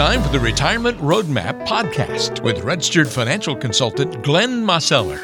time for the Retirement Roadmap podcast with registered financial consultant Glenn Mosseller.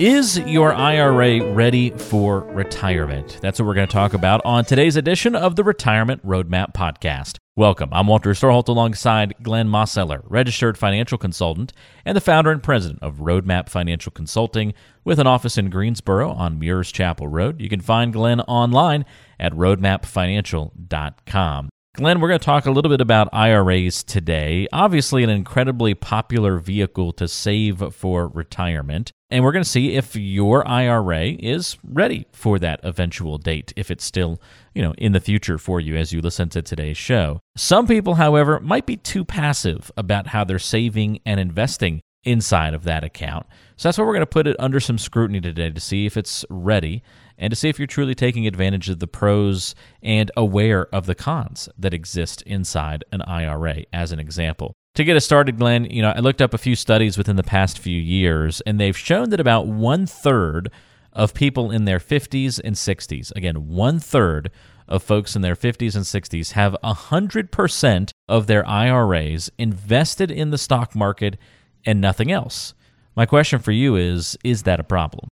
Is your IRA ready for retirement? That's what we're going to talk about on today's edition of the Retirement Roadmap podcast. Welcome. I'm Walter Storholt alongside Glenn Mosseller, registered financial consultant and the founder and president of Roadmap Financial Consulting with an office in Greensboro on Muirs Chapel Road. You can find Glenn online at roadmapfinancial.com. Glenn, we're going to talk a little bit about IRAs today. Obviously, an incredibly popular vehicle to save for retirement. And we're going to see if your IRA is ready for that eventual date, if it's still, you know, in the future for you as you listen to today's show. Some people, however, might be too passive about how they're saving and investing inside of that account. So that's why we're going to put it under some scrutiny today to see if it's ready and to see if you're truly taking advantage of the pros and aware of the cons that exist inside an IRA, as an example. To get us started, Glenn, you know, I looked up a few studies within the past few years, and they've shown that about one third of people in their 50s and 60s, again, one third of folks in their 50s and 60s have 100% of their IRAs invested in the stock market and nothing else. My question for you is Is that a problem?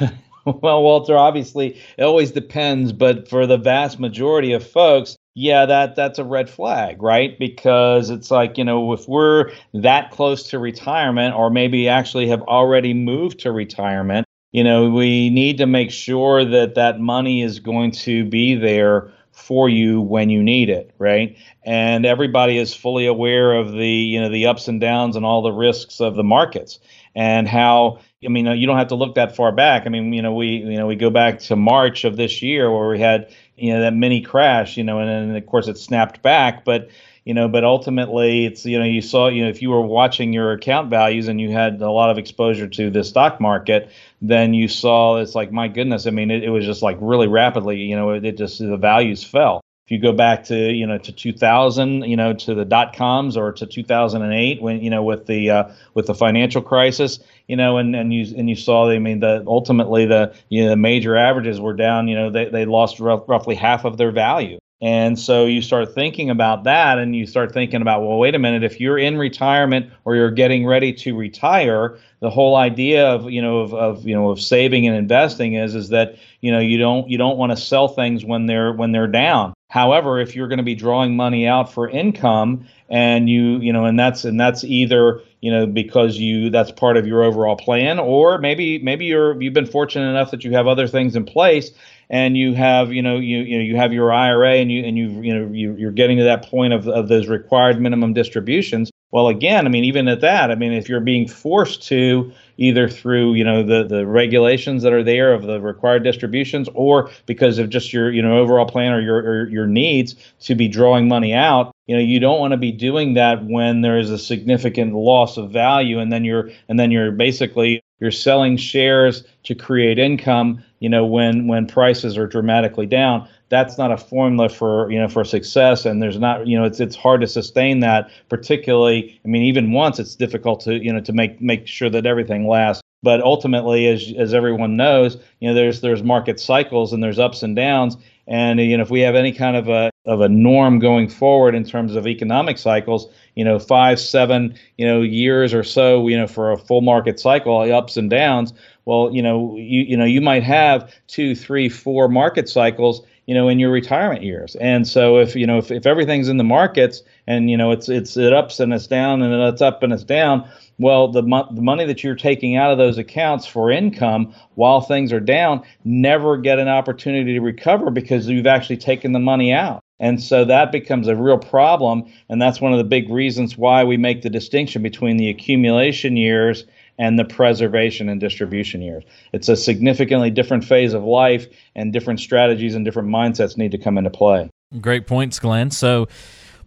well, Walter, obviously it always depends, but for the vast majority of folks, yeah, that that's a red flag, right? Because it's like, you know, if we're that close to retirement or maybe actually have already moved to retirement, you know, we need to make sure that that money is going to be there for you when you need it, right? And everybody is fully aware of the, you know, the ups and downs and all the risks of the markets and how I mean, you don't have to look that far back. I mean, you know, we you know we go back to March of this year where we had you know that mini crash, you know, and then of course it snapped back, but you know, but ultimately it's you know you saw you know if you were watching your account values and you had a lot of exposure to the stock market, then you saw it's like my goodness, I mean, it, it was just like really rapidly, you know, it, it just the values fell you go back to you know to 2000 you know to the dot coms or to 2008 when you know with the uh, with the financial crisis you know and and you and you saw i mean the ultimately the you know the major averages were down you know they, they lost roughly half of their value and so you start thinking about that and you start thinking about, well, wait a minute, if you're in retirement or you're getting ready to retire, the whole idea of, you know, of, of you know, of saving and investing is is that, you know, you don't you don't want to sell things when they're when they're down. However, if you're going to be drawing money out for income and you, you know, and that's and that's either, you know, because you that's part of your overall plan or maybe maybe you're you've been fortunate enough that you have other things in place and you have, you know, you you know, you have your IRA and you and you you know, you you're getting to that point of of those required minimum distributions well, again, I mean, even at that, I mean, if you're being forced to either through you know the the regulations that are there of the required distributions, or because of just your you know overall plan or your or your needs to be drawing money out, you know, you don't want to be doing that when there is a significant loss of value, and then you're and then you're basically you're selling shares to create income you know when when prices are dramatically down that's not a formula for you know for success and there's not you know it's it's hard to sustain that particularly i mean even once it's difficult to you know to make make sure that everything lasts but ultimately as as everyone knows you know there's there's market cycles and there's ups and downs and you know if we have any kind of a of a norm going forward in terms of economic cycles you know five seven you know years or so you know for a full market cycle ups and downs well you know you you know you might have two three four market cycles you know in your retirement years. And so if you know if, if everything's in the markets and you know it's it's it ups and it's down and it's up and it's down well the, mo- the money that you're taking out of those accounts for income while things are down never get an opportunity to recover because you've actually taken the money out. And so that becomes a real problem. And that's one of the big reasons why we make the distinction between the accumulation years and the preservation and distribution years. It's a significantly different phase of life, and different strategies and different mindsets need to come into play. Great points, Glenn. So,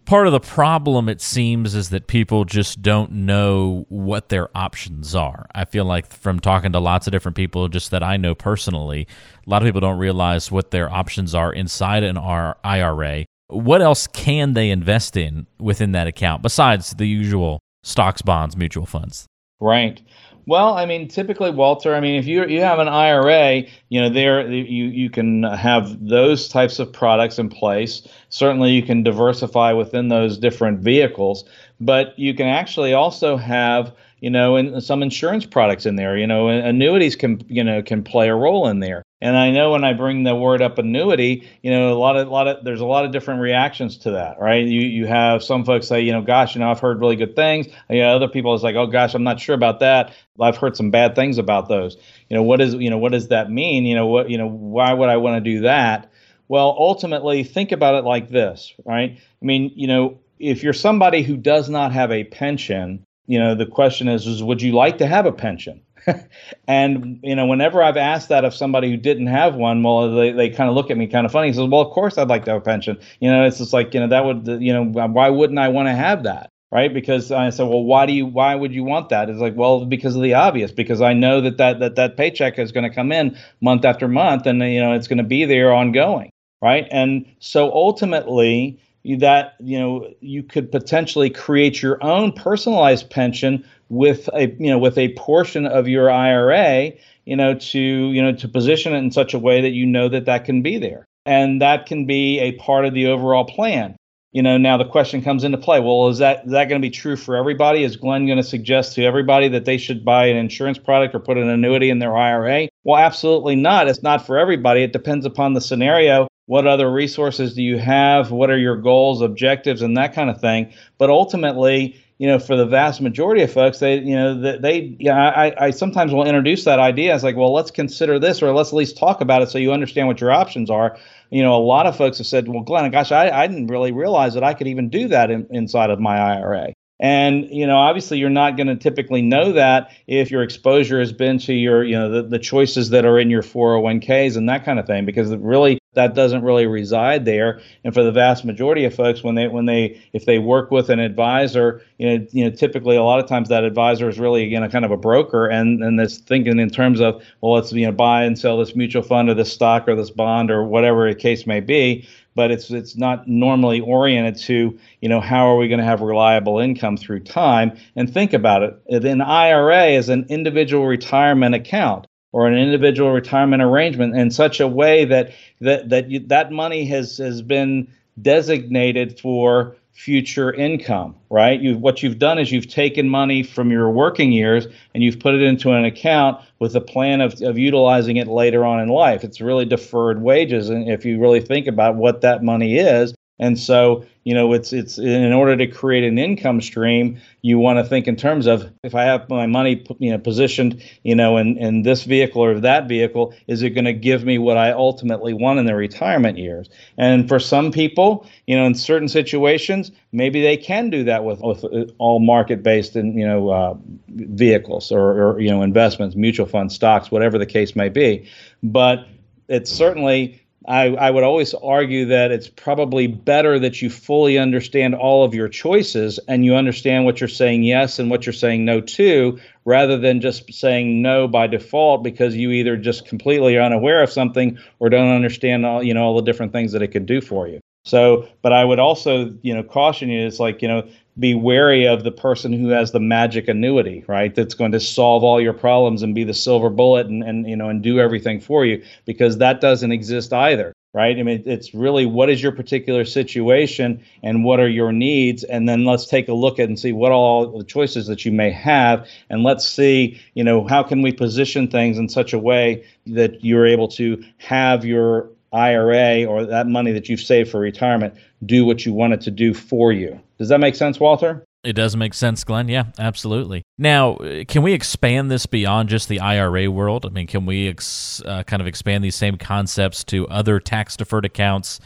part of the problem, it seems, is that people just don't know what their options are. I feel like from talking to lots of different people, just that I know personally, a lot of people don't realize what their options are inside an IRA. What else can they invest in within that account besides the usual stocks, bonds, mutual funds? Right. Well, I mean, typically, Walter. I mean, if you you have an IRA, you know, there you you can have those types of products in place. Certainly, you can diversify within those different vehicles, but you can actually also have you know, and some insurance products in there. You know, annuities can you know can play a role in there. And I know when I bring the word up annuity, you know, a lot of a lot of there's a lot of different reactions to that, right? You you have some folks say, you know, gosh, you know, I've heard really good things. You know, other people is like, oh gosh, I'm not sure about that. I've heard some bad things about those. You know, what is you know what does that mean? You know, what you know, why would I want to do that? Well, ultimately, think about it like this, right? I mean, you know, if you're somebody who does not have a pension, you know, the question is, is would you like to have a pension? and you know, whenever I've asked that of somebody who didn't have one, well, they, they kind of look at me kind of funny. He says, "Well, of course I'd like to have a pension." You know, it's just like you know that would you know why wouldn't I want to have that? Right? Because I said, "Well, why do you why would you want that?" It's like, well, because of the obvious. Because I know that that that that paycheck is going to come in month after month, and you know it's going to be there ongoing. Right? And so ultimately that you know you could potentially create your own personalized pension with a you know with a portion of your IRA you know to you know to position it in such a way that you know that that can be there. And that can be a part of the overall plan. You know now the question comes into play. Well is that is that going to be true for everybody? Is glenn going to suggest to everybody that they should buy an insurance product or put an annuity in their ira well absolutely not. It's not for everybody. It depends upon the scenario what other resources do you have? What are your goals objectives and that kind of thing? But ultimately you know for the vast majority of folks they you know they, they yeah I, I sometimes will introduce that idea. As like well let's consider this or let's at least talk about it so you understand what your options are. You know a lot of folks have said well glenn gosh i, I didn't really realize that i could even do that in, inside of my ira and you know, obviously, you're not going to typically know that if your exposure has been to your, you know, the, the choices that are in your 401ks and that kind of thing, because really that doesn't really reside there. And for the vast majority of folks, when they when they if they work with an advisor, you know, you know, typically a lot of times that advisor is really you know kind of a broker and and that's thinking in terms of well, let's you know buy and sell this mutual fund or this stock or this bond or whatever the case may be. But it's it's not normally oriented to you know how are we going to have reliable income through time and think about it. An IRA is an individual retirement account or an individual retirement arrangement in such a way that that that you, that money has has been designated for future income, right? You what you've done is you've taken money from your working years and you've put it into an account with a plan of, of utilizing it later on in life. It's really deferred wages, and if you really think about what that money is, and so, you know, it's it's in order to create an income stream, you want to think in terms of if I have my money, you know, positioned, you know, in in this vehicle or that vehicle, is it going to give me what I ultimately want in the retirement years? And for some people, you know, in certain situations, maybe they can do that with, with uh, all market-based and you know uh, vehicles or, or you know investments, mutual funds, stocks, whatever the case may be. But it's certainly I, I would always argue that it's probably better that you fully understand all of your choices and you understand what you're saying yes and what you're saying no to, rather than just saying no by default because you either just completely are unaware of something or don't understand all you know all the different things that it could do for you. So, but I would also, you know, caution you. It's like, you know, be wary of the person who has the magic annuity, right? That's going to solve all your problems and be the silver bullet and, and you know and do everything for you because that doesn't exist either, right? I mean, it's really what is your particular situation and what are your needs, and then let's take a look at and see what all the choices that you may have, and let's see, you know, how can we position things in such a way that you're able to have your IRA or that money that you've saved for retirement do what you want it to do for you. Does that make sense, Walter? It does make sense, Glenn. Yeah, absolutely. Now, can we expand this beyond just the IRA world? I mean, can we ex- uh, kind of expand these same concepts to other tax deferred accounts,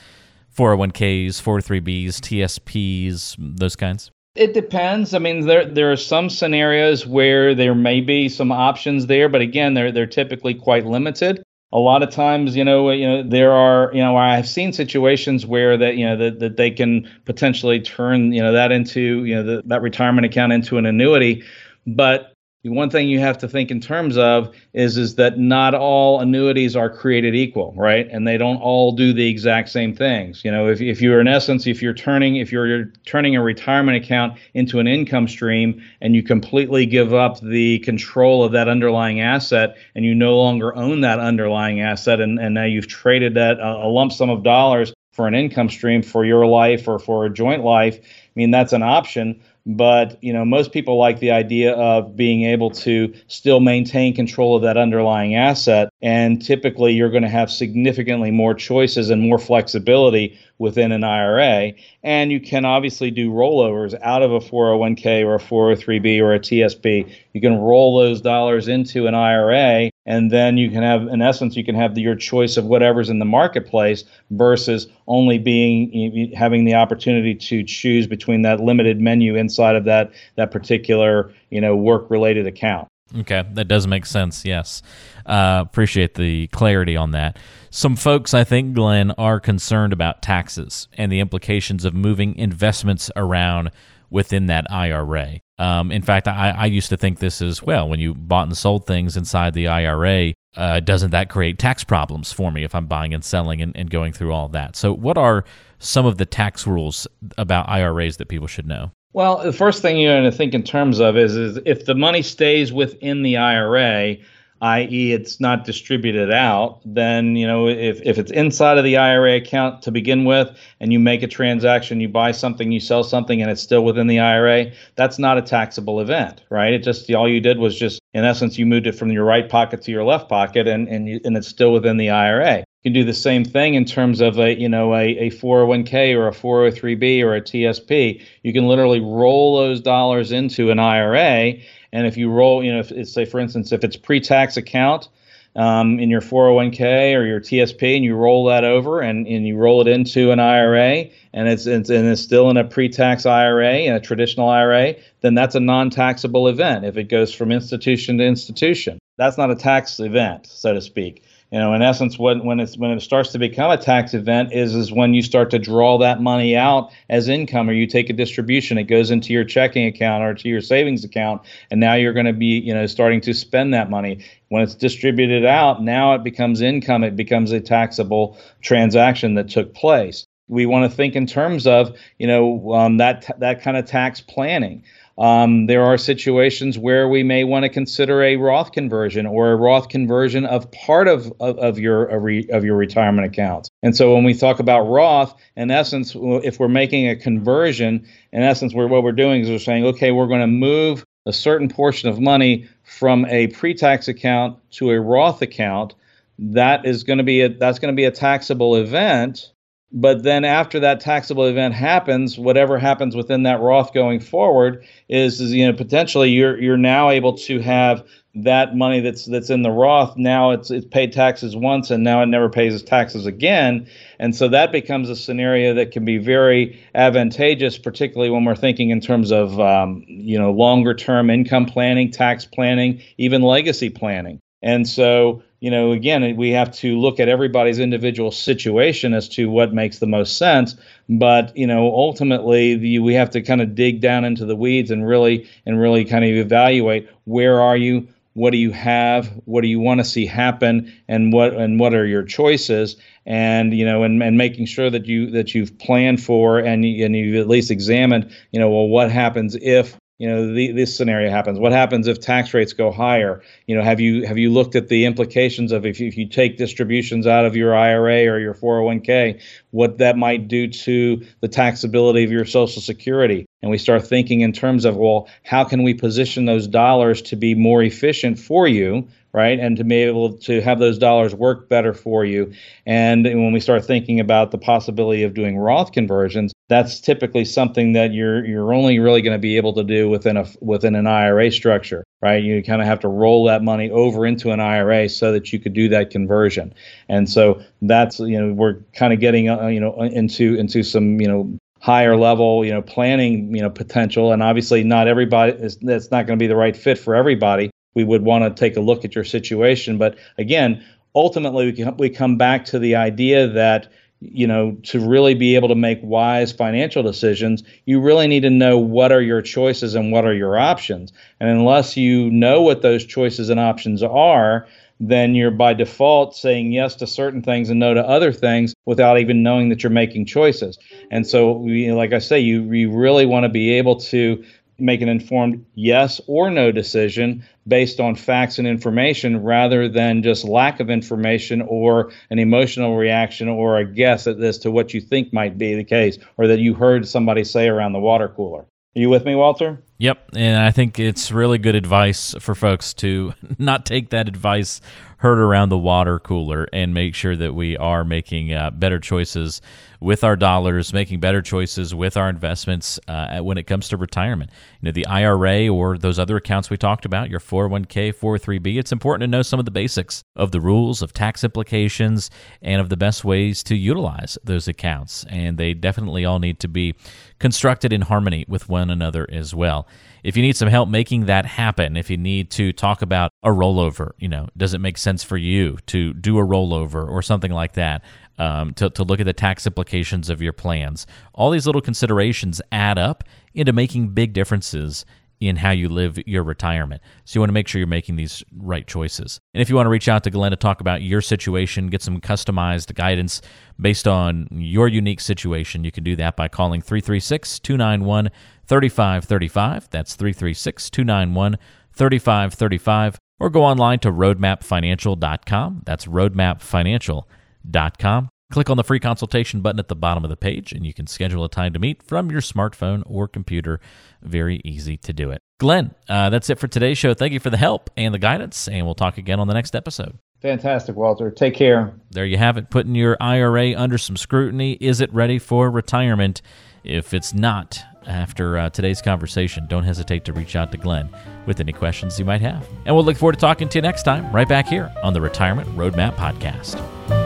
401ks, 403bs, TSPs, those kinds? It depends. I mean, there there are some scenarios where there may be some options there, but again, they're they're typically quite limited a lot of times, you know, you know, there are, you know, I've seen situations where that, you know, that, that they can potentially turn, you know, that into, you know, the, that retirement account into an annuity. But one thing you have to think in terms of is is that not all annuities are created equal right? And they don't all do the exact same things. You know if, if you're in essence if you're turning if you're turning a retirement account into an income stream and you completely give up the control of that underlying asset and you no longer own that underlying asset and, and now you've traded that uh, a lump sum of dollars for an income stream for your life or for a joint life mean that's an option but you know most people like the idea of being able to still maintain control of that underlying asset and typically you're going to have significantly more choices and more flexibility within an IRA and you can obviously do rollovers out of a 401k or a 403b or a TSP you can roll those dollars into an IRA and then you can have in essence you can have your choice of whatever's in the marketplace versus only being having the opportunity to choose between that limited menu inside of that that particular you know work related account okay that does make sense yes uh, appreciate the clarity on that some folks i think glenn are concerned about taxes and the implications of moving investments around within that ira um, in fact, I, I, used to think this as well. When you bought and sold things inside the IRA, uh, doesn't that create tax problems for me if I'm buying and selling and, and going through all that? So, what are some of the tax rules about IRAs that people should know? Well, the first thing you're going to think in terms of is, is if the money stays within the IRA, i.e., it's not distributed out, then you know if, if it's inside of the IRA account to begin with, and you make a transaction, you buy something, you sell something, and it's still within the IRA, that's not a taxable event, right? It just all you did was just in essence you moved it from your right pocket to your left pocket, and and you, and it's still within the IRA. You can do the same thing in terms of a you know a, a 401k or a 403b or a TSP. You can literally roll those dollars into an IRA and if you roll, you know, if it's say for instance, if it's pre-tax account um, in your 401k or your TSP, and you roll that over and, and you roll it into an IRA, and it's, it's and it's still in a pre-tax IRA and a traditional IRA, then that's a non-taxable event if it goes from institution to institution. That's not a tax event, so to speak you know in essence when when it's when it starts to become a tax event is is when you start to draw that money out as income or you take a distribution. It goes into your checking account or to your savings account and now you're going to be you know starting to spend that money. When it's distributed out now it becomes income. It becomes a taxable transaction that took place. We want to think in terms of you know um, that that kind of tax planning um, there are situations where we may want to consider a Roth conversion or a Roth conversion of part of, of, of your of your retirement accounts. And so when we talk about Roth, in essence, if we're making a conversion, in essence, we're, what we're doing is we're saying, okay, we're going to move a certain portion of money from a pre-tax account to a Roth account. That is going to be a, that's going to be a taxable event but then after that taxable event happens, whatever happens within that Roth going forward is, is you know potentially you're you're now able to have that money that's that's in the Roth. Now it's it's paid taxes once and now it never pays taxes again. And so that becomes a scenario that can be very advantageous particularly when we're thinking in terms of um, you know longer term income planning tax planning even legacy planning and so you know, again, we have to look at everybody's individual situation as to what makes the most sense. But you know, ultimately, the, we have to kind of dig down into the weeds and really and really kind of evaluate where are you, what do you have, what do you want to see happen, and what and what are your choices, and you know, and, and making sure that you that you've planned for and and you've at least examined, you know, well, what happens if you know the, this scenario happens. What happens if tax rates go higher? You know have you have you looked at the implications of if you, if you take distributions out of your IRA or your 401k what that might do to the taxability of your social security? And we start thinking in terms of well how can we position those dollars to be more efficient for you right? And to be able to have those dollars work better for you. And when we start thinking about the possibility of doing Roth conversions that's typically something that you're you're only really going to be able to do within a within an IRA structure, right? You kind of have to roll that money over into an IRA so that you could do that conversion. And so that's you know we're kind of getting uh, you know into into some you know higher level you know planning you know potential and obviously not everybody is that's not going to be the right fit for everybody we would want to take a look at your situation but again ultimately we, can, we come back to the idea that you know, to really be able to make wise financial decisions, you really need to know what are your choices and what are your options. And unless you know what those choices and options are, then you're by default saying yes to certain things and no to other things without even knowing that you're making choices. And so, we, like I say, you, you really want to be able to make an informed yes or no decision based on facts and information rather than just lack of information or an emotional reaction or a guess as to what you think might be the case or that you heard somebody say around the water cooler. Are you with me, Walter? Yep. And I think it's really good advice for folks to not take that advice heard around the water cooler and make sure that we are making uh, better choices with our dollars, making better choices with our investments uh, when it comes to retirement. You know, the IRA or those other accounts we talked about, your 401k, 403b, it's important to know some of the basics of the rules, of tax implications, and of the best ways to utilize those accounts. And they definitely all need to be constructed in harmony with one another as well if you need some help making that happen, if you need to talk about a rollover, you know, does it make sense for you to do a rollover or something like that? Um, to, to look at the tax implications of your plans. All these little considerations add up into making big differences in how you live your retirement. So you want to make sure you're making these right choices. And if you want to reach out to Glenn to talk about your situation, get some customized guidance based on your unique situation, you can do that by calling 336 291 3535. That's 336 291 3535. Or go online to roadmapfinancial.com. That's roadmapfinancial.com. Click on the free consultation button at the bottom of the page, and you can schedule a time to meet from your smartphone or computer. Very easy to do it. Glenn, uh, that's it for today's show. Thank you for the help and the guidance, and we'll talk again on the next episode. Fantastic, Walter. Take care. There you have it, putting your IRA under some scrutiny. Is it ready for retirement? If it's not, after uh, today's conversation, don't hesitate to reach out to Glenn with any questions you might have. And we'll look forward to talking to you next time, right back here on the Retirement Roadmap Podcast.